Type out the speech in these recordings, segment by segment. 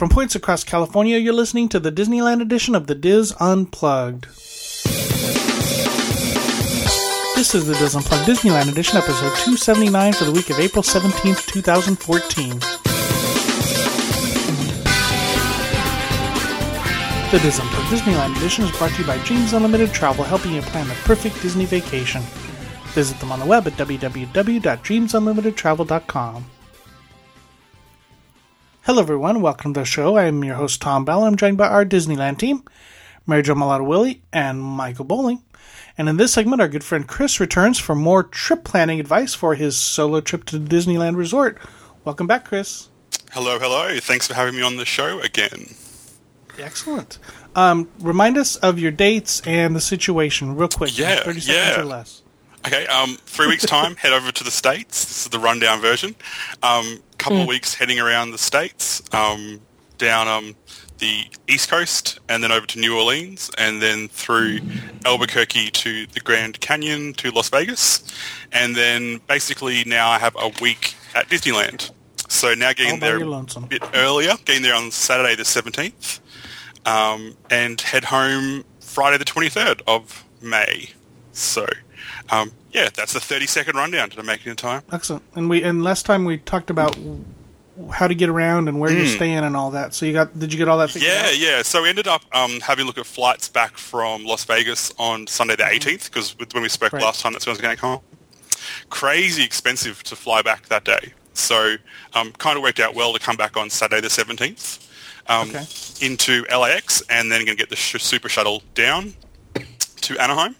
From points across California, you're listening to the Disneyland edition of the DIS Unplugged. This is the DIS Unplugged Disneyland edition, episode 279 for the week of April 17th, 2014. The DIS Unplugged Disneyland edition is brought to you by Dreams Unlimited Travel, helping you plan the perfect Disney vacation. Visit them on the web at www.dreamsunlimitedtravel.com. Hello, everyone. Welcome to the show. I am your host, Tom Bell. I'm joined by our Disneyland team, Mary Jo Malata Willie and Michael Bowling. And in this segment, our good friend Chris returns for more trip planning advice for his solo trip to the Disneyland Resort. Welcome back, Chris. Hello, hello. Thanks for having me on the show again. Excellent. Um, remind us of your dates and the situation, real quick. Yeah, 30 seconds yeah. or less. Okay, um, three weeks' time, head over to the States. This is the rundown version. Um, couple of weeks heading around the States, um, down um, the East Coast, and then over to New Orleans, and then through Albuquerque to the Grand Canyon to Las Vegas. And then basically now I have a week at Disneyland. So now getting All there a bit earlier, getting there on Saturday the 17th, um, and head home Friday the 23rd of May. So, um, yeah, that's the 30 second rundown. Did I make it in time? Excellent. And we and last time we talked about how to get around and where you're staying and all that. So you got did you get all that. Yeah, out? yeah. So we ended up um, having a look at flights back from Las Vegas on Sunday the 18th because when we spoke Right. last time, that's when I was going to come. Crazy expensive to fly back that day. So um, kind of worked out well to come back on Saturday the 17th um, Okay. into LAX and then going to get the sh- super shuttle down to Anaheim.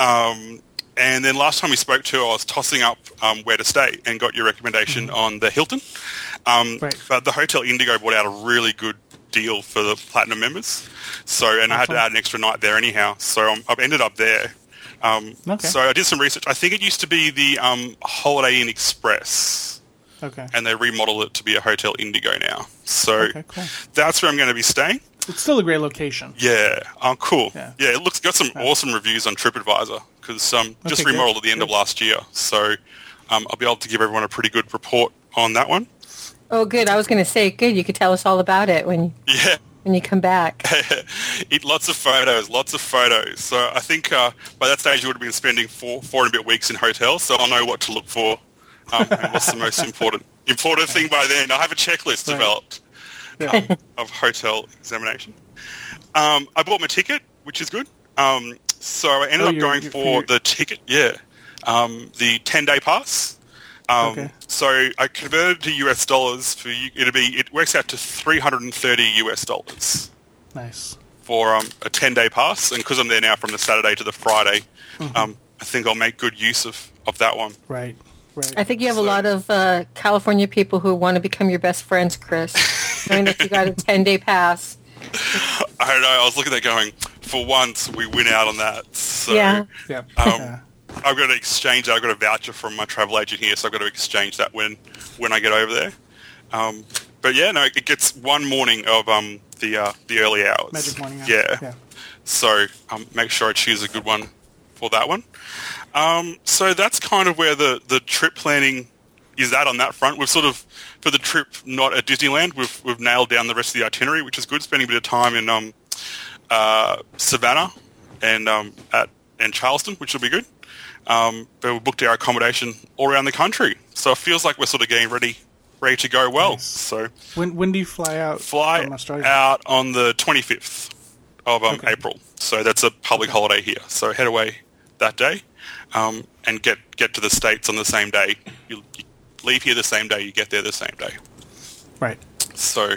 Um, and then last time we spoke to, her, I was tossing up um, where to stay and got your recommendation on the Hilton. Um, Right. But the Hotel Indigo brought out a really good deal for the platinum members. So, and I had to add an extra night there anyhow. So um, I've ended up there. Um, Okay. So I did some research. I think it used to be the um, Holiday Inn Express, Okay. and they remodeled it to be a Hotel Indigo now. So Okay, cool. that's where I'm going to be staying. It's still a great location. Yeah. Oh, cool. Yeah. Yeah, it looks got some awesome reviews on TripAdvisor because um, just Okay, good, remodeled at the end of last year. So um, I'll be able to give everyone a pretty good report on that one. Oh, good. I was going to say, good. You could tell us all about it when Yeah. when you come back. Eat lots of photos, lots of photos. So I think uh, by that stage you would have been spending four, four and a bit weeks in hotels, so I'll know what to look for um, and what's the most important important thing by then. I have a checklist Right. developed Yeah. um, of hotel examination. Um, I bought my ticket, which is good. Um, so I ended Oh, up you're- going you're- for for your- the ticket, yeah, um, the 10-day pass. Um, Okay. So I converted to US dollars for you. It'll be it works out to 330 US dollars Nice. for um, a 10 day pass. And because I'm there now from the Saturday to the Friday, Mm-hmm. um, I think I'll make good use of, of that one. Right. Right. I think you have a lot of uh, California people who want to become your best friends, Chris. Knowing that you got a 10-day pass. I don't know. I was looking at that going, for once, we win out on that. So Yeah. Yep. um, yeah. I've got to exchange. I've got a voucher from my travel agent here, so I've got to exchange that when when I get over there. Um, but yeah, no, it gets one morning of um, the uh, the early hours. Magic morning. hour. Yeah. Yeah. So um, make sure I choose a good one for that one. Um, so that's kind of where the, the trip planning is at on that front. We've sort of, for the trip not at Disneyland, we've, we've nailed down the rest of the itinerary, which is good, spending a bit of time in um, uh, Savannah and um, at and Charleston, which will be good. Um, but we booked our accommodation all around the country. So it feels like we're sort of getting ready ready to go well. Nice. So When when do you fly out fly from Australia? out on the 25th of um, Okay. April. So that's a public holiday here. So head away that day um, and get get to the States on the same day. You, you leave here the same day, you get there the same day. Right. So,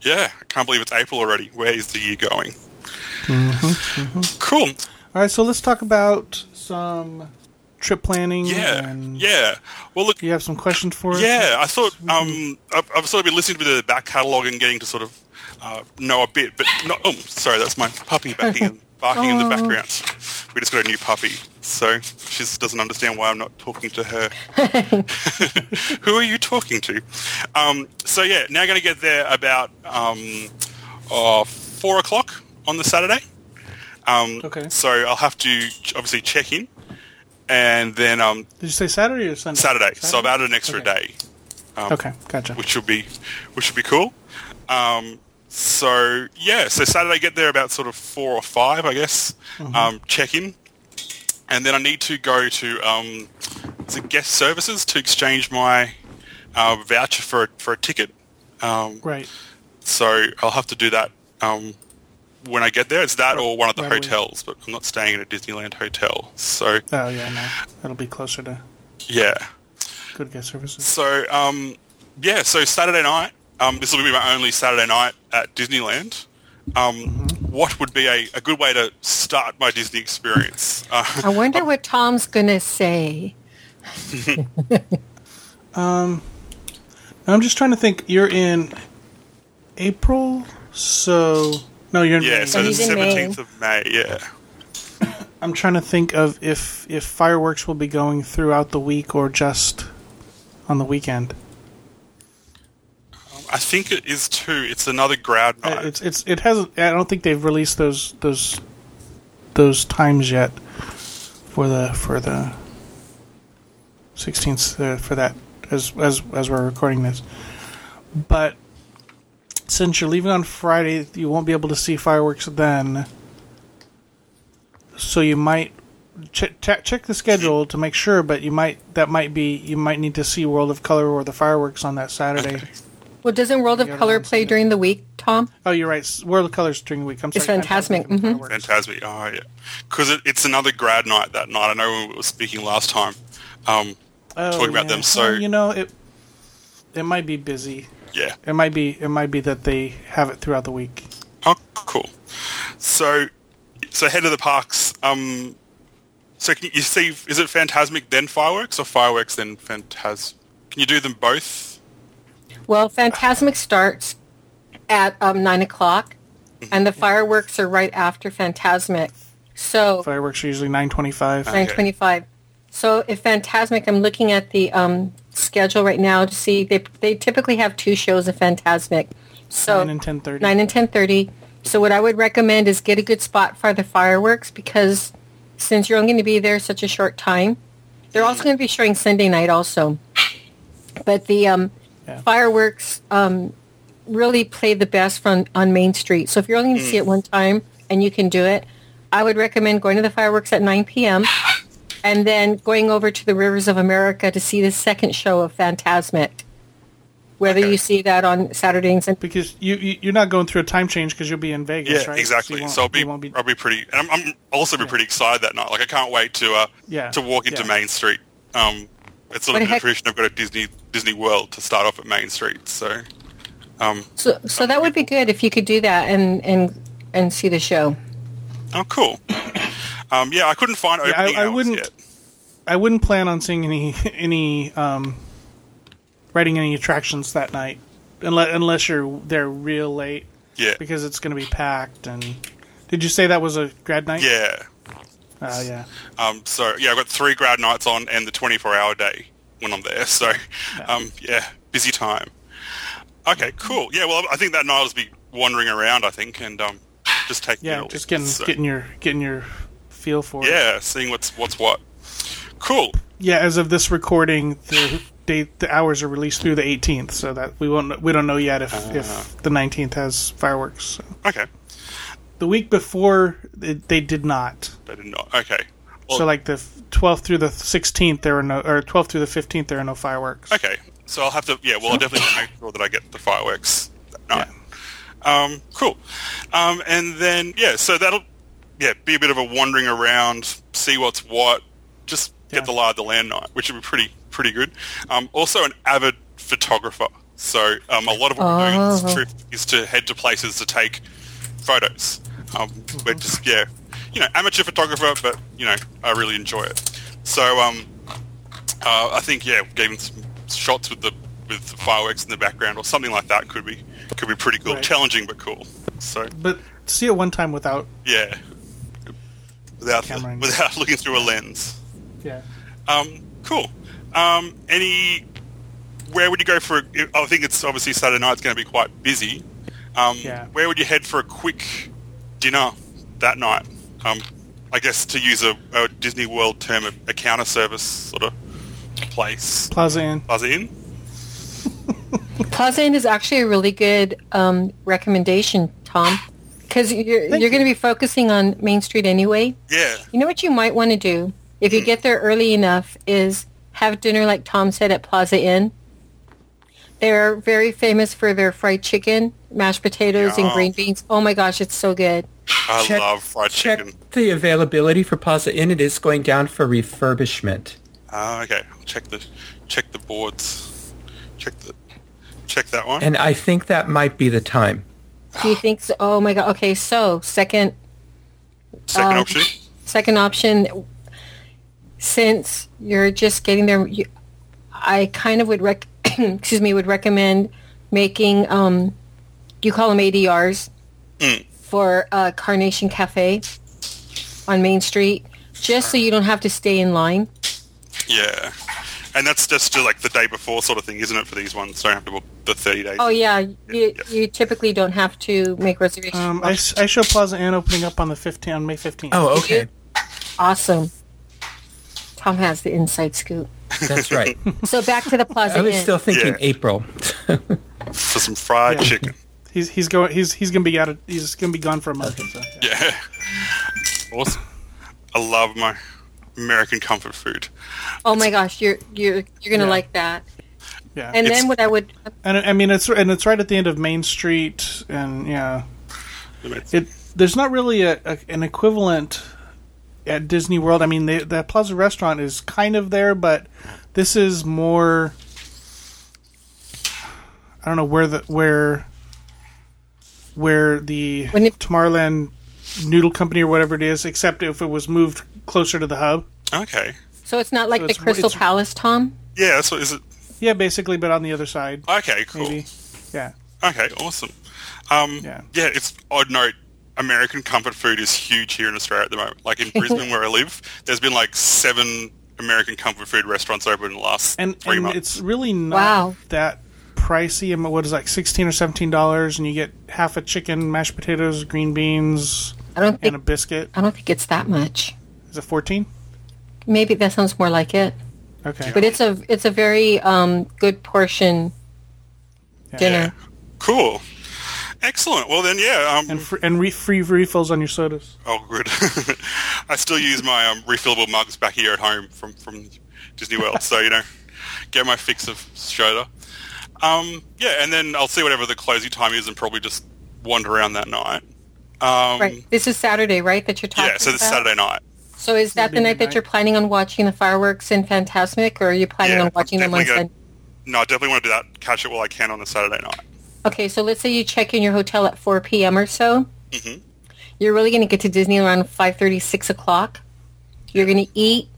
yeah, I can't believe it's April already. Where is the year going? Mm-hmm, Cool. All right. So let's talk about some trip planning. Yeah, And yeah. Well, look, Do you have some questions for us? Yeah, I thought um, I've, I've sort of been listening to the back catalogue and getting to sort of uh, know a bit, but not. Oh, sorry, that's my puppy barking, in, barking in the background. We just got a new puppy, so she just doesn't understand why I'm not talking to her. Who are you talking to? Um, so yeah, now going to get there about um, uh, four o'clock on the Saturday. Um, Okay. So I'll have to obviously check in, and then um, Did you say Saturday or Sunday? Saturday. So I've added an extra Okay. day Okay, gotcha. which will be which will be cool. Um, so yeah, so Saturday get there about sort of four or five, I guess. Um, check in, and then I need to go to um, guest services to exchange my uh, voucher for a, for a ticket. Um, Right. so I'll have to do that um, when I get there. It's that or one of the Right away. hotels, but I'm not staying in a Disneyland hotel. So Oh yeah, no, that'll be closer to yeah. good guest services. So um, yeah, so Saturday night. Um, this will be my only Saturday night at Disneyland. Um, What would be a, a good way to start my Disney experience? Uh, I wonder what Tom's going to say. um, I'm just trying to think. You're in April, so no, you're in yeah, May. so the he's in May. 17th of May. Yeah. I'm trying to think of if if fireworks will be going throughout the week or just on the weekend. I think it is too. It's another grad Uh, night. It's it's it hasn't. I don't think they've released those those those times yet for the for the 16th uh, for that as as as we're recording this. But since you're leaving on Friday, you won't be able to see fireworks then. So you might ch- check check the schedule to make sure. But you might that might be you might need to see World of Color or the fireworks on that Saturday. Okay. Well, doesn't World of Yeah, Color play it. during the week, Tom? Oh, you're right. World of Colors during the week. I'm It's sorry. Fantasmic, and mhm. Fantasmic. Oh, yeah. Because it, it's another grad night that night. I know we were speaking last time, um, Oh, talking about yeah. them. So, Well, you know, it it might be busy. Yeah. It might be it might be that they have it throughout the week. Oh, cool. So, so head to the parks. Um, so can you see? Is it Fantasmic then fireworks or fireworks then Fantas? Can you do them both? Well, Fantasmic starts at um, 9 o'clock, and the fireworks are right after Fantasmic. So, Fireworks are usually nine twenty-five. Okay. 9.25. So if Fantasmic, I'm looking at the um, schedule right now to see, they, they typically have two shows of Fantasmic. So Nine and 10:30. 9 and 10.30. So what I would recommend is get a good spot for the fireworks because since you're only going to be there such a short time, they're also going to be showing Sunday night also. But the um, Yeah. fireworks um, really play the best from on Main Street. So if you're only going to see it one time and you can do it, I would recommend going to the fireworks at 9 p.m. and then going over to the Rivers of America to see the second show of Fantasmic. Whether Okay. you see that on Saturday and Sunday. Because you, you you're not going through a time change because you'll be in Vegas, Yeah, right? exactly. you won't- So I'll be, be- I'll be pretty, and I'm, I'm also be pretty excited that night. Like I can't wait to uh, Yeah, to walk into yeah. Main Street. Um, it's sort What of the a heck- tradition. I've got a Disney Disney World to start off at Main Street. So, um, So, so that would be good if you could do that and and and see the show. oh, cool. Um, yeah, I couldn't find Yeah, I- I wouldn't- yet. I wouldn't plan on seeing any any um, riding any attractions that night, unless unless you're there real late Yeah, because it's going to be packed. And did you say that was a grad night? yeah. Oh yeah. Um, so yeah, I've got three grad nights on and the 24 hour day when I'm there. So, um, yeah, busy time. Okay, cool. Yeah, well, I think that night I'll just be wandering around. I think and um, just taking Yeah, just getting So, getting your getting your feel for it. yeah, seeing what's what's what. Cool. Yeah, as of this recording, the date the hours are released through the 18th, so that we won't we don't know yet if Uh-huh. if the 19th has fireworks. So. Okay, The week before, it, they did not. they did not. Okay. Well, so like the 12th through the 16th, there were no, or 12th through the 15th, there are no fireworks. Okay, so I'll have to. Yeah, well, I'll definitely make sure that I get the fireworks that night. Um, cool. Um, and then yeah, so that'll yeah be a bit of a wandering around, see what's what, just get Yeah. the lie of the land night, which would be pretty pretty good. Um, also, an avid photographer, so um, a lot of what we're doing on Oh. this trip is to head to places to take photos. Um, we're just yeah, you know, amateur photographer, but you know, I really enjoy it. So um, uh, I think yeah, giving some shots with the with the fireworks in the background or something like that could be could be pretty cool. Right. Challenging but cool. So But to see it one time without. yeah, without Camera without looking through a lens. Yeah. Um, cool. Um, any where would you go for? A, I think it's obviously Saturday night's going to be quite busy. Um, Yeah. Where would you head for a quick dinner that night? Um, I guess to use a, a Disney World term, a, a counter service sort of place. Plaza Inn. Plaza Inn. Plaza Inn is actually a really good um, recommendation, Tom, because you're Thank you're going to be focusing on Main Street anyway. Yeah. You know what you might want to do if you get there early enough is have dinner like Tom said at Plaza Inn. They're very famous for their fried chicken, mashed potatoes, and green beans. Oh my gosh, it's so good. I Check- love fried Check chicken. the availability for Plaza Inn. It is going down for refurbishment. Ah, okay. I'll check the check the boards. Check the check that one. And I think that might be the time. Do you think so? Oh my god. Okay, so second Second um, option. second option since you're just getting there you, i kind of would rec excuse me would recommend making um you call them adrs Mm. for uh, carnation cafe on main street just so you don't have to stay in line Yeah. And that's just uh, like the day before sort of thing, isn't it, for these ones? Don't have to book the 30 days. oh yeah you, Yes. you typically don't have to make reservations Um, I, s- I show Plaza Inn opening up on the 15th on May 15th. Oh, okay. awesome tom has the inside scoop That's right. so back to the plaza I was Inn. still thinking Yeah. April. For some fried Yeah. chicken. He's he's going he's he's gonna be out of he's gonna be gone for a month. So, yeah. Yeah. Awesome. I love my American comfort food. oh my gosh you're you're you're gonna Yeah. like that yeah. And It's- then what I would, And I mean it's and it's right at the end of Main Street, and yeah, it there's not really a, a an equivalent at Disney World. I mean, the the Plaza Restaurant is kind of there, but this is more. I don't know where the where where the When it- Tomorrowland Noodle Company or whatever it is, except if it was moved closer to the hub. Okay. so it's not like So the it's- Crystal it's- Palace, Tom. Yeah, So is it. Yeah, basically, but on the other side, Okay, cool. maybe. Yeah, Okay, awesome. Um, Yeah. yeah. it's odd note. American comfort food is huge here in Australia at the moment. Like in Brisbane, where I live, there's been like seven American comfort food restaurants open in the last and, three and months. it's really not Wow. that pricey. I mean, what is it, like sixteen or seventeen dollars, and you get half a chicken, mashed potatoes, green beans, I don't and a biscuit. I don't think it's that much. Is it fourteen? Maybe that sounds more like it. Okay. But it's a it's a very um, good portion Yeah. dinner. cool. Excellent. Well then, yeah. Um, and fr- and re- free refills on your sodas. oh, good. I still use my um, refillable mugs back here at home from from Disney World, so you know, get my fix of soda. Um, yeah, and then I'll see whatever the closing time is, and probably just wander around that night. Um, Right. This is Saturday, right? That you're talking Yeah, so this about? Saturday night. So is that the night that you're planning on watching the fireworks in Fantasmic, or are you planning Yeah, on watching them on Sunday? No, I definitely want to do that. Catch it while I can on the Saturday night. Okay, so let's say you check in your hotel at 4 p.m. or so. Mhm. You're really going to get to Disney around 5.30, 6 o'clock. You're going to eat.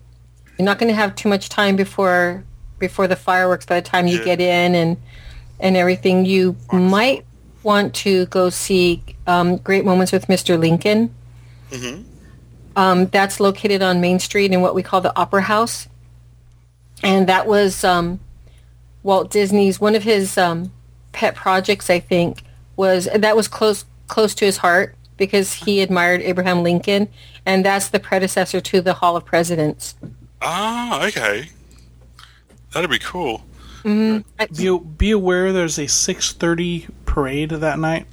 You're not going to have too much time before before the fireworks by the time you Yeah. get in and and everything. You might want to go see um, Great Moments with Mr. Lincoln. Mm-hmm. Um, that's located on Main Street in what we call the Opera House. And that was um, Walt Disney's, one of his um, pet projects, I think, was, that was close, close to his heart because he admired Abraham Lincoln. And that's the predecessor to the Hall of Presidents. Ah, okay. That'd be cool. I- Be be aware there's a six thirty parade that night.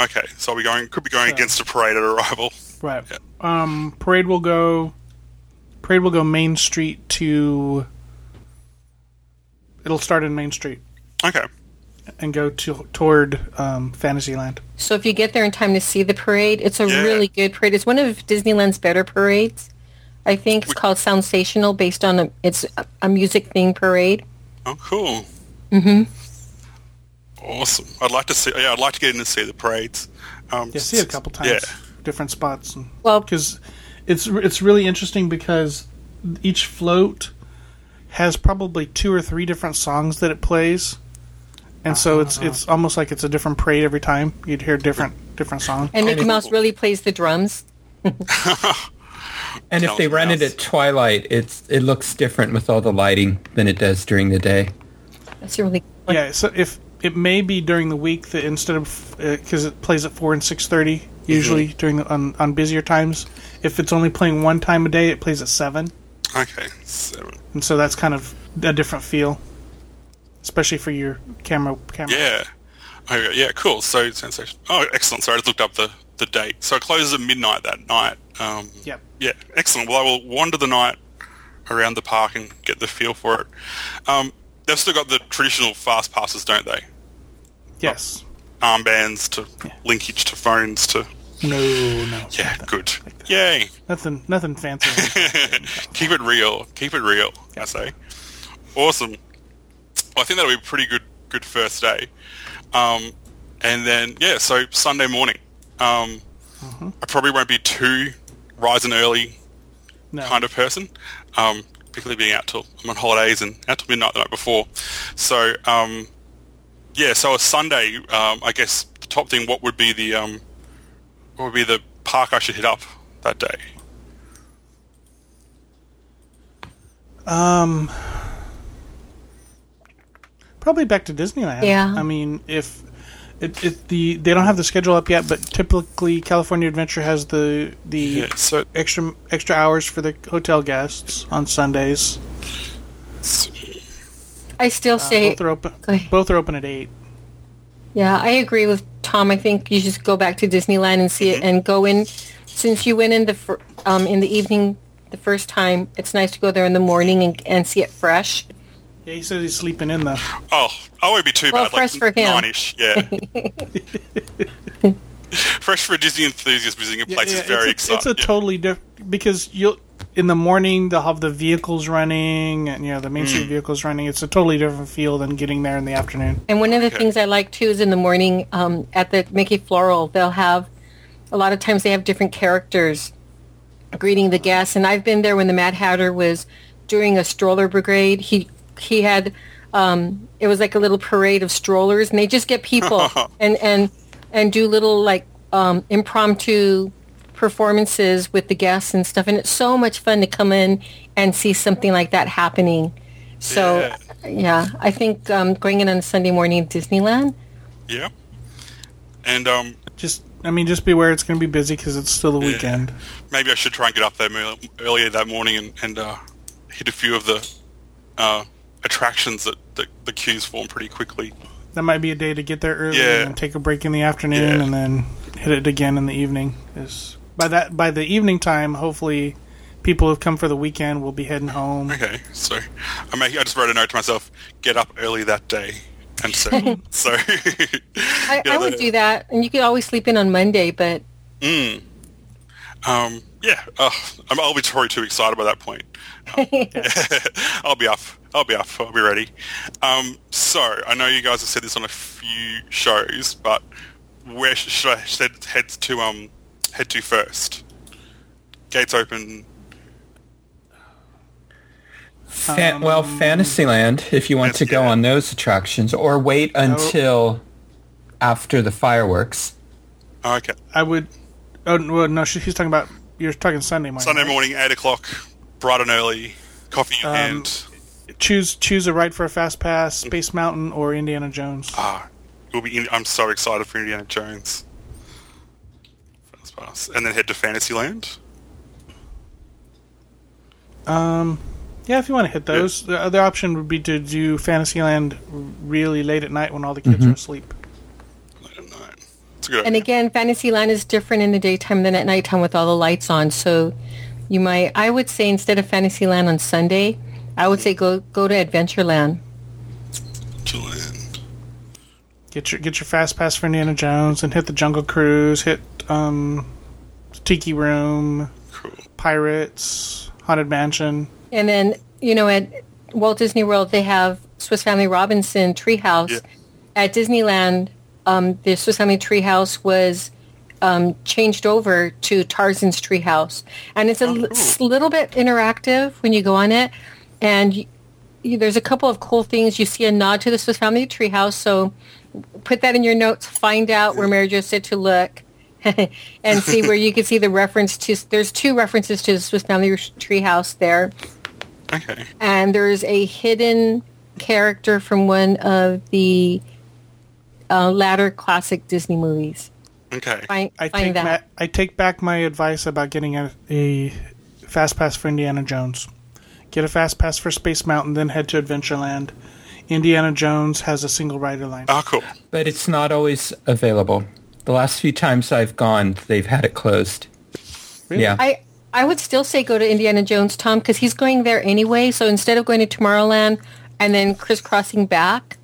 Okay, so we going could be going against a parade at arrival. Right. Um, parade will go. Parade will go Main Street to. It'll start in Main Street Okay. and go to toward um, Fantasyland. So if you get there in time to see the parade, it's a Yeah. really good parade. It's one of Disneyland's better parades. I think it's called Soundsational, based on a it's a, a music themed parade. Oh, cool. Mm-hmm. Awesome. I'd like to see. Yeah, I'd like to get in and see the parades. Um, Yeah, see it a couple times, Yeah. Different spots, and Well, because it's it's really interesting because each float has probably two or three different songs that it plays, and so it's ah. it's almost like it's a different parade every time. You'd hear different different songs. and Mickey Mouse really plays the drums. And if they us run it at twilight, it's it looks different with all the lighting than it does during the day. That's really Yeah, so if it may be during the week that instead of uh, because it plays at four and six thirty usually during on on busier times, if it's only playing one time a day, it plays at seven, Okay. Seven. and so that's kind of a different feel. especially for your camera. camera. Yeah. Okay, yeah, cool. So, sensation. Oh, excellent. Sorry, I just looked up the, the date. So it closes at midnight that night. Um, Yep. Yeah, excellent. Well, I will wander the night around the park and get the feel for it. Um, they've still got the traditional fast passes, don't they? Yes. Armbands to linkage to phones to. No, no. Yeah, good. Yay. Nothing. Nothing fancy. Keep it real. Keep it real. I say. Awesome. Well, I think that'll be a pretty good good first day. Um, and then yeah, so Sunday morning. Um, I probably won't be too rise and early No. kind of person, um, particularly being out till I'm on holidays and out till midnight the night before. So um, yeah, so a Sunday, um, I guess the top thing. What would be the um, what would be the park I should hit up that day? Um, probably back to Disneyland. Yeah. I mean, if it, it the they don't have the schedule up yet, but typically California Adventure has the the Yeah, so extra extra hours for the hotel guests on Sundays. I still say, Both are open. Both are open at eight. Yeah, I agree with Tom. I think you just go back to Disneyland and see it, and go in. Since you went in the fir- um, in the evening the first time, it's nice to go there in the morning and, and see it fresh. Yeah, he says he's sleeping in though. Oh, I won't be too Well, bad. fresh like for him. nine-ish, yeah. fresh for a Disney enthusiast visiting a place is very it's, a, it's exciting. a totally different because you'll in the morning they'll have the vehicles running and you know the Main. Street vehicles running. It's a totally different feel than getting there in the afternoon. And one of the things I like too is in the morning um, at the Mickey Floral, they'll have a lot of times they have different characters greeting the guests. And I've been there when the Mad Hatter was doing a stroller brigade. He he had um, it was like a little parade of strollers, and they just get people and and and do little like um, impromptu performances with the guests and stuff. And it's so much fun to come in and see something like that happening. So Yeah. yeah, I think um, going in on a Sunday morning at Disneyland. yeah. And um, Just I mean, just beware it's going to be busy because it's still the weekend. maybe I should try and get up there earlier that morning and, and uh, hit a few of the uh, attractions that, that the queues form pretty quickly. That might be a day to get there early Yeah. and take a break in the afternoon Yeah. and then hit it again in the evening. Is by that by the evening time, hopefully, people who've come for the weekend will be heading home. Okay, so I make I just wrote a note to myself: get up early that day, and so so. I, I would do that, and you could always sleep in on Monday. But Um, yeah, uh, I'm, I'll be probably too excited by that point. Um, I'll be up. I'll be up. I'll be ready. Um, so I know you guys have said this on a few shows, but where should I head, head to? Um, head to first. Gates open. Fa- well, Fantasyland, if you want to go Yeah. on those attractions, or wait until after the fireworks. Oh, okay, I would. Oh well, no, she's talking about. You're talking Sunday morning. Sunday right? morning, eight o'clock, bright and early, coffee in hand. Choose choose a ride for a fast pass, Space Mountain or Indiana Jones. Ah, we'll be. In, I'm so excited for Indiana Jones. Fast pass, and then head to Fantasyland. Um, yeah, if you want to hit those, the other option would be to do Fantasyland really late at night when all the kids are asleep. I don't know. It's a good and idea. again, Fantasyland is different in the daytime than at nighttime with all the lights on. So you might, I would say, instead of Fantasyland on Sunday, I would say go go to Adventureland. Fantasyland. Get your get your fast pass for Indiana Jones and hit the Jungle Cruise, hit um, Tiki Room, Cool. Pirates, Haunted Mansion. And then, you know, at Walt Disney World, they have Swiss Family Robinson Treehouse. Yeah. At Disneyland, um, the Swiss Family Treehouse was um, changed over to Tarzan's Treehouse. And it's a li- s- little bit interactive when you go on it. And y y there's a couple of cool things. You see a nod to the Swiss Family Treehouse. So put that in your notes. Find out where Mary Jo said to look. and see where you can see the reference to. There's two references to the Swiss Family Treehouse there Okay. and there's a hidden character from one of the uh, latter classic Disney movies. Okay. Find, I find take that. ma- I take back my advice about getting a, a fast pass for Indiana Jones. Get a fast pass for Space Mountain, then head to Adventureland. Indiana Jones has a single rider line. Oh, cool. But it's not always available. The last few times I've gone, they've had it closed. Really? Yeah. I I would still say go to Indiana Jones, Tom, because he's going there anyway. So instead of going to Tomorrowland and then crisscrossing back,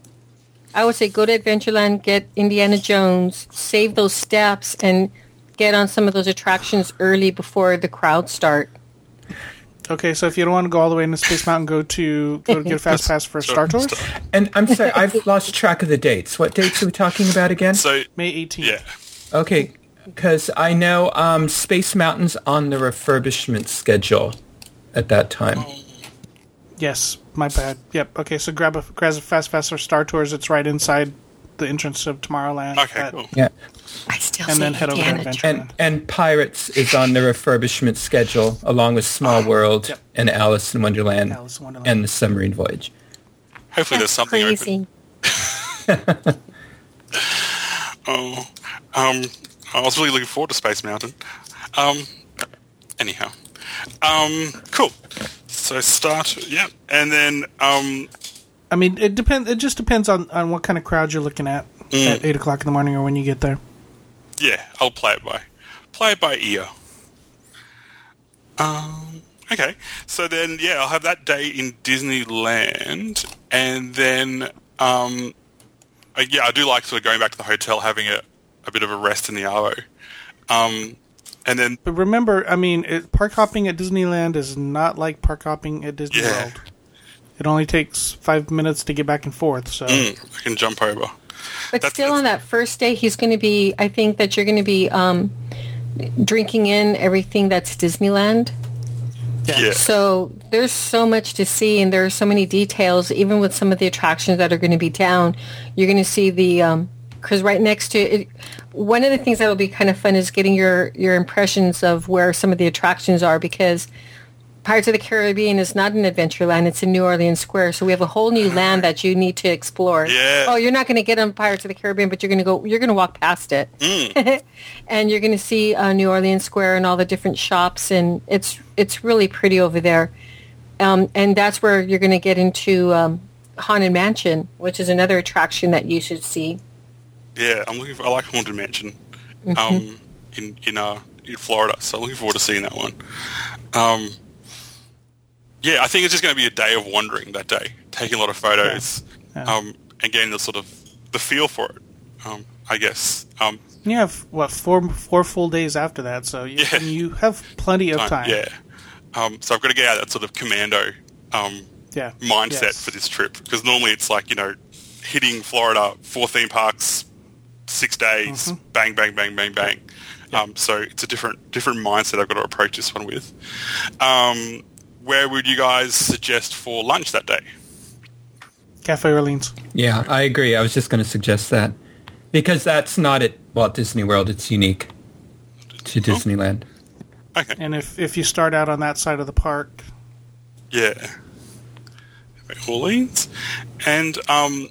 I would say go to Adventureland, get Indiana Jones, save those steps, and get on some of those attractions early before the crowds start. Okay, so if you don't want to go all the way into Space Mountain, go to go to get a fast pass for Star Tours. And I'm sorry, I've lost track of the dates. What dates are we talking about again? So May 18th. yeah, Okay, because I know um, Space Mountain's on the refurbishment schedule at that time. Yes, my bad. Yep. Okay, so grab a grab a fast pass for Star Tours. It's right inside the entrance of Tomorrowland. okay, at- cool. Yeah. I still And say then head over to Indiana Adventureland. Jones. And and Pirates is on the refurbishment schedule along with Small World Yep. and Alice in Wonderland, Alice in Wonderland. and the Submarine Voyage. Hopefully there's something open. crazy. Oh, um, I was really looking forward to Space Mountain. Um, anyhow, um, cool. So start, yeah, and then um, I mean, it depends. It just depends on, on what kind of crowd you're looking at Mm. at eight o'clock in the morning or when you get there. Yeah, I'll play it by play it by ear. Um, okay, so then yeah, I'll have that day in Disneyland, and then um, uh, yeah, I do like sort of going back to the hotel, having a, a bit of a rest in the Arvo. Um, and then But remember, I mean, it, park hopping at Disneyland is not like park hopping at Disney Yeah. World. It only takes five minutes to get back and forth. So mm, I can jump over. But That's- still, on that first day, he's going to be. I think that you're going to be um, drinking in everything that's Disneyland. Yeah. So there's so much to see, and there are so many details. Even with some of the attractions that are going to be down, you're going to see the because right next to it. One of the things that will be kind of fun is getting your your impressions of where some of the attractions are because Pirates of the Caribbean is not in Adventureland; it's in New Orleans Square. So we have a whole new land that you need to explore. Yeah. Oh, you're not going to get on Pirates of the Caribbean, but you're going to go. You're going to walk past it, and you're going to see uh, New Orleans Square and all the different shops, and it's it's really pretty over there. Um, and that's where you're going to get into um, Haunted Mansion, which is another attraction that you should see. Yeah, I'm looking for. I like Haunted Mansion, um, in in uh in Florida. So I'm looking forward to seeing that one. Um, yeah, I think it's just going to be a day of wandering that day, taking a lot of photos, Yeah. um, and getting the sort of the feel for it. Um, I guess. Um, you have what four four full days after that, so you, Yeah. you have plenty of time. Yeah. Um, so I've got to get out that sort of commando um, Yeah. mindset Yes. for this trip because normally it's like you know hitting Florida, four theme parks, six days, Mm-hmm. bang, bang, bang, bang, bang. Um, so it's a different different mindset I've got to approach this one with. Where would you guys suggest for lunch that day? Cafe Orleans. Yeah, I agree. I was just going to suggest that because that's not at Walt Disney World. It's unique to Disneyland. Okay. And if if you start out on that side of the park, Yeah. Orleans. And um,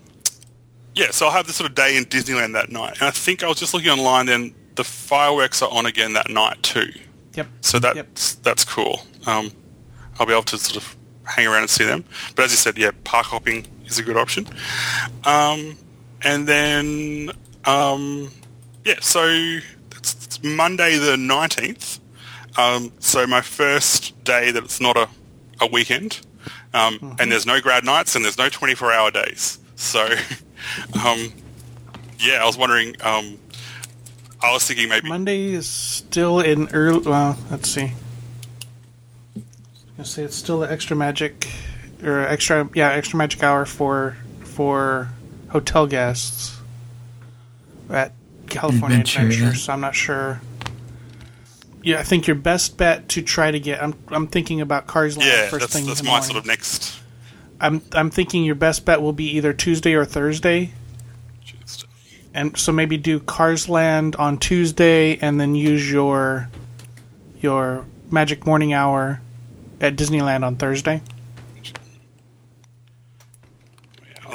yeah, so I'll have this sort of day in Disneyland that night. And I think I was just looking online then the fireworks are on again that night too. yep. So that's Yep. that's cool. Um, I'll be able to sort of hang around and see them. But as you said, yeah, park hopping is a good option. Um, and then um, yeah, so it's, it's Monday the nineteenth. Um, so my first day that it's not a, a weekend, um, and there's no grad nights and there's no 24 hour days. So um, yeah, I was wondering. Um, I was thinking maybe Monday is still in early. Well, let's see. I say it's still the extra magic or extra yeah extra magic hour for for hotel guests at California Adventure, Adventure. So I'm not sure. Yeah, I think your best bet to try to get. I'm I'm thinking about Cars Land yeah, first that's, thing that's in the my morning. sort of next. I'm I'm thinking your best bet will be either Tuesday or Thursday. Tuesday. and so maybe do Cars Land on Tuesday, and then use your your Magic Morning Hour at Disneyland on Thursday.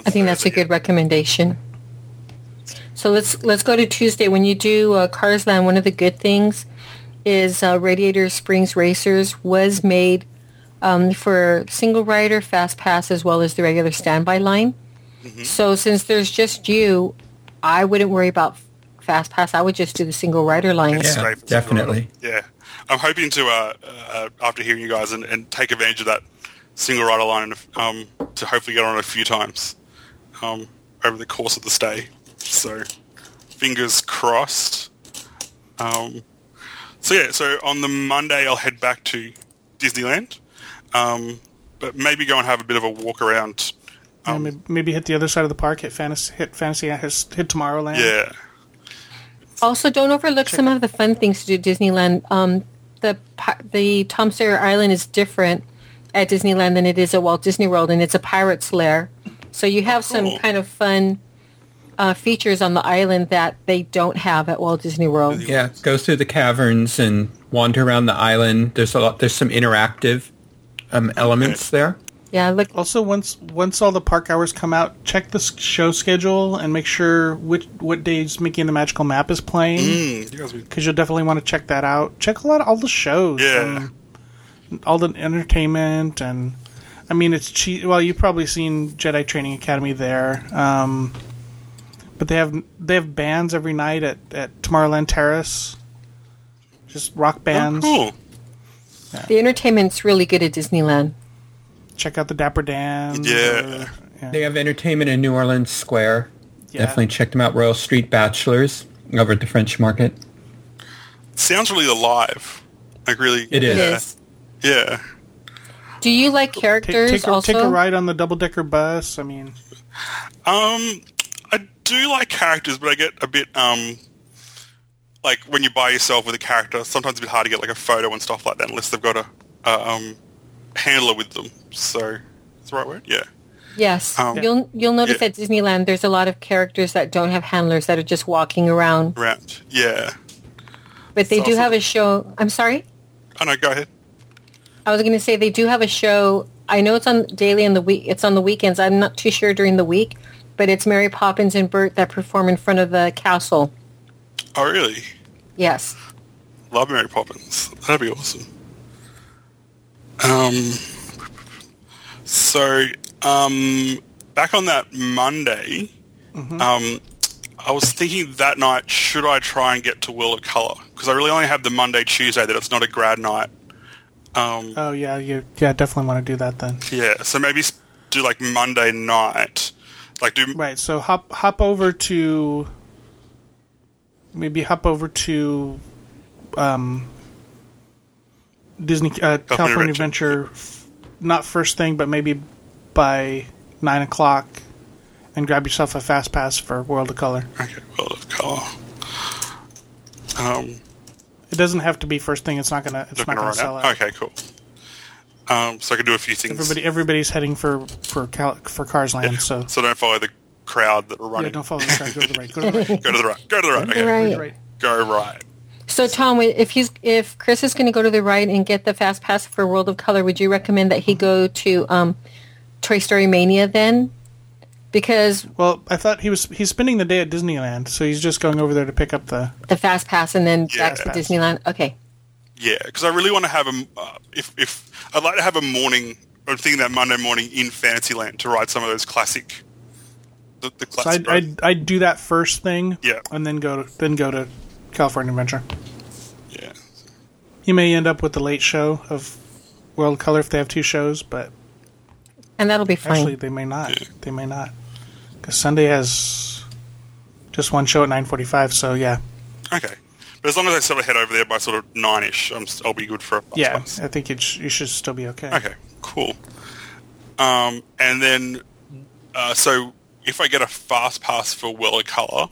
I think that's a good recommendation. So let's let's go to Tuesday. When you do uh, Cars Land, one of the good things is uh, Radiator Springs Racers was made um, for single rider, fast pass, as well as the regular standby line. So since there's just you, I wouldn't worry about fast pass. I would just do the single rider line. Yeah, Straight for definitely. Yeah, I'm hoping to uh, uh, after hearing you guys and, and take advantage of that single rider line um, to hopefully get on a few times um, over the course of the stay. So fingers crossed. Um, so yeah, so on the Monday I'll head back to Disneyland, um, but maybe go and have a bit of a walk around. Yeah, Um, maybe, maybe hit the other side of the park. Hit fantasy. Hit fantasy. Hit, hit Tomorrowland. Yeah, Also, don't overlook some of the fun things to do at Disneyland. Um, the the Tom Sawyer Island is different at Disneyland than it is at Walt Disney World, and it's a pirate's lair. So you have some cool. kind of fun uh, features on the island that they don't have at Walt Disney World. Yeah, go through the caverns and wander around the island. There's a lot. There's some interactive um, elements there. Yeah, look. Also, once once all the park hours come out, check the show schedule and make sure which what days Mickey and the Magical Map is playing. Mm, Because you'll definitely want to check that out. Check a lot all the shows, Yeah. and all the entertainment, and I mean it's cheap. Well, you've probably seen Jedi Training Academy there, um, but they have they have bands every night at at Tomorrowland Terrace, just rock oh, bands. cool. The entertainment's really good at Disneyland. Check out the Dapper Dan. Yeah. They have entertainment in New Orleans Square. Yeah. Definitely check them out. Royal Street Bachelors over at the French Market. Sounds really alive. Like really. It is. It is. Yeah. Do you like characters take, a, also? take a ride on the double decker bus. I mean, Um, I do like characters, but I get a bit um, like when you buy yourself with a character, sometimes it's a bit hard to get like a photo and stuff like that unless they've got a, a um, handler with them. So, is the right word? Yeah. Yes. Um, you'll you'll notice yeah. at Disneyland there's a lot of characters that don't have handlers that are just walking around. Around. Yeah. But they It's do have a show. I'm sorry? Oh no, go ahead. I was going to say they do have a show. I know it's on daily in the week. It's on the weekends. I'm not too sure during the week, but it's Mary Poppins and Bert that perform in front of the castle. Oh really? Yes. Love Mary Poppins. That'd be awesome. Um. So, um, back on that Monday, um, I was thinking that night, should I try and get to World of Color? Because I really only have the Monday, Tuesday that it's not a grad night. Um, oh yeah, you yeah definitely want to do that then. yeah, so maybe do like Monday night, like do Right. So hop hop over to maybe hop over to um, Disney uh, California Adventure. Adventure, f- not first thing, but maybe by nine o'clock, and grab yourself a fast pass for World of Color. okay, World of Color. Um, It doesn't have to be first thing. It's not gonna. It's looking not gonna right sell now. out. Okay, cool. Um, so I can do a few things. Everybody, everybody's heading for for Cal- for Cars Land. So So don't follow the crowd that are yeah, running. don't follow the crowd. Go to the right. Go to the right. Go to the right. Go to the right. Okay. Right. Go to the right. Go right. So Tom, if he's if Chris is going to go to the ride and get the fast pass for World of Color, would you recommend that he go to um, Toy Story Mania then? Because Well, I thought he was he's spending the day at Disneyland, so he's just going over there to pick up the. the fast pass and then back to Yeah. Disneyland. Okay. Yeah, because I really want to have a. Uh, if if I'd like to have a morning, or thinking that Monday morning in Fantasyland to ride some of those classic. The, the So classic. I'd, I'd, I'd do that first thing, Yeah. and then go to then go to California Adventure. yeah. You may end up with the late show of World Color if they have two shows, but And that'll be fine. actually they may not. They may not, because Sunday has just one show at nine forty-five. So yeah, Okay. But as long as I sort of head over there by sort of nine-ish, I'm, s- I'll be good for a bus yeah, pass. I think it sh- you should still be okay. Okay, cool. Um, and then, uh, so if I get a fast pass for World of Color,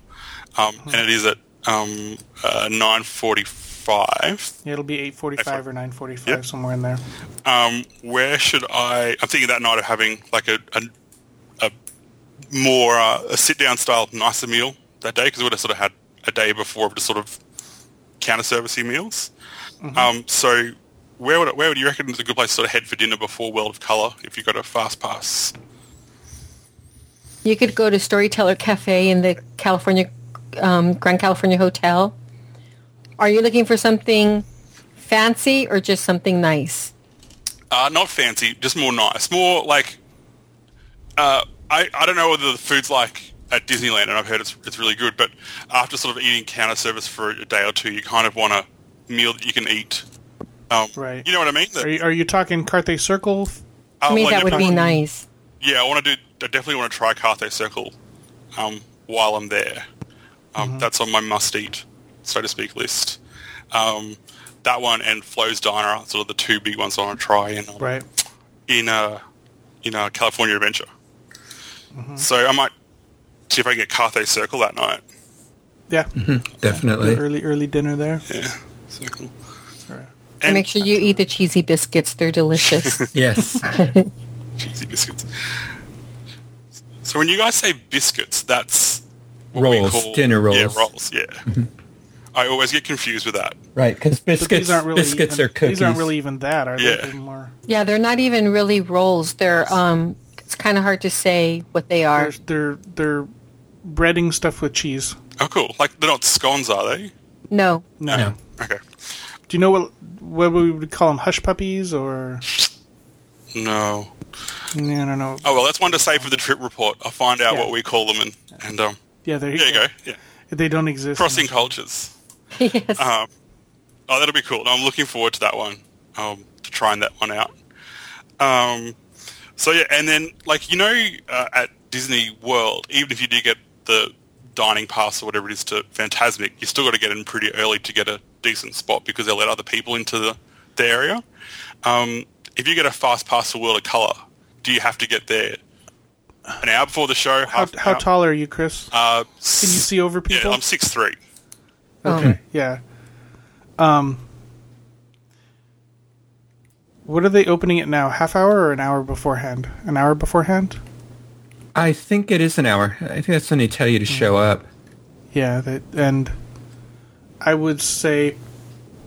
um, Hmm. and it is at um, uh, nine forty-five, Yeah, it'll be eight forty-five or nine forty-five Yep. somewhere in there. um, where should I? I'm thinking that night of having like a a, a more uh, a sit-down style nicer meal that day because we would have sort of had a day before of just sort of counter servicey meals. Um, so. Where would, where would you reckon is a good place to sort of head for dinner before World of Color if you got a fast pass? You could go to Storyteller Cafe in the California um, Grand Californian Hotel. Are you looking for something fancy or just something nice? Uh, not fancy, just more nice. More like, uh, I, I don't know whether the food's like at Disneyland, and I've heard it's it's really good. But after sort of eating counter service for a day or two, you kind of want a meal that you can eat. Um, Right. You know what I mean? That- Are you, are you talking Carthay Circle? uh, To me, like that would I- be nice. Yeah, I want to do. I definitely want to try Carthay Circle um, while I'm there. Um, Mm-hmm. That's on my must-eat, so to speak, list. Um, that one and Flo's Diner are sort of the two big ones I want to try in um, Right. in uh, in uh, California Adventure. Mm-hmm. So I might see if I can get Carthay Circle that night. Yeah. Definitely. Early early dinner there. Yeah, Circle. Right. And make sure you eat the cheesy biscuits. They're delicious. Yes. cheesy biscuits. So when you guys say biscuits, that's what we Rolls, call- dinner rolls. Yeah, rolls. Yeah. I always get confused with that. right, because biscuits, these aren't really biscuits even, are cookies. These aren't really even that, are Yeah. they? They're more. yeah, they're not even really rolls. They're um, it's kind of hard to say what they are. They're, they're they're breading stuff with cheese. Oh, cool. Like they're not scones, are they? No, No. No. Okay. Do you know what what we would call them? Hush puppies or? No. Yeah, I don't know. Oh well, that's one to say for the trip report. I'll find out Yeah. what we call them and and um. Yeah, there you, There you go. go. Yeah. They don't exist. Crossing cultures. yes, Um. Oh, that'll be cool. I'm looking forward to that one. Um, to trying that one out. Um. So yeah, and then like you know uh, at Disney World, even if you do get the dining pass or whatever it is to Fantasmic, you still got to get in pretty early to get a decent spot because they'll let other people into the, the area. Um, if you get a fast pass for World of Color, do you have to get there an hour before the show? How, Half, how tall are you, Chris? Uh, Can you see over people? Yeah, I'm six three. Okay, yeah. Um, what are they opening it now? Half hour or an hour beforehand? An hour beforehand? I think it is an hour. I think that's when they tell you to show up. Yeah, that, and I would say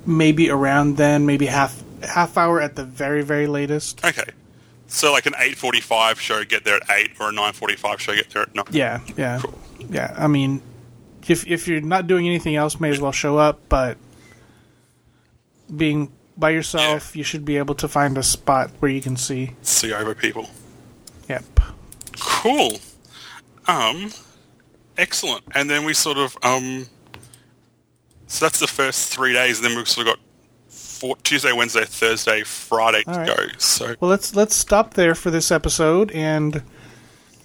maybe around then, maybe half half hour at the very very latest. Okay. So like an eight forty five show, get there at eight, or a nine forty five show, get there at nine. Yeah, yeah, Cool. yeah. I mean, if if you're not doing anything else, may as well show up. But being by yourself, you should be able to find a spot where you can see. See over people. Yep. Cool. Um, excellent. And then we sort of um, so that's the first three days, and then we've sort of got four, Tuesday, Wednesday, Thursday, Friday to All right. go. So Well, let's let's stop there for this episode, and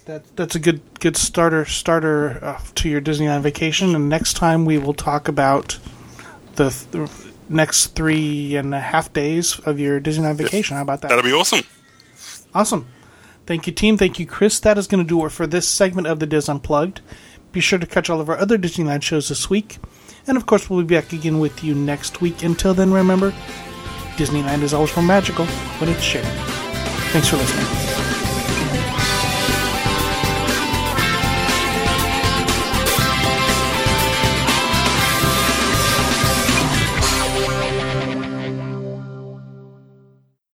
that that's a good good starter starter uh, to your Disneyland vacation. And next time we will talk about the, th- next three and a half days of your Disneyland vacation. How about that? that'll be awesome. Awesome. Thank you, team. Thank you, Chris. That is going to do it for this segment of the DIS Unplugged. Be sure to catch all of our other Disneyland shows this week. And of course, we'll be back again with you next week. Until then, remember Disneyland is always more magical when it's shared. Thanks for listening.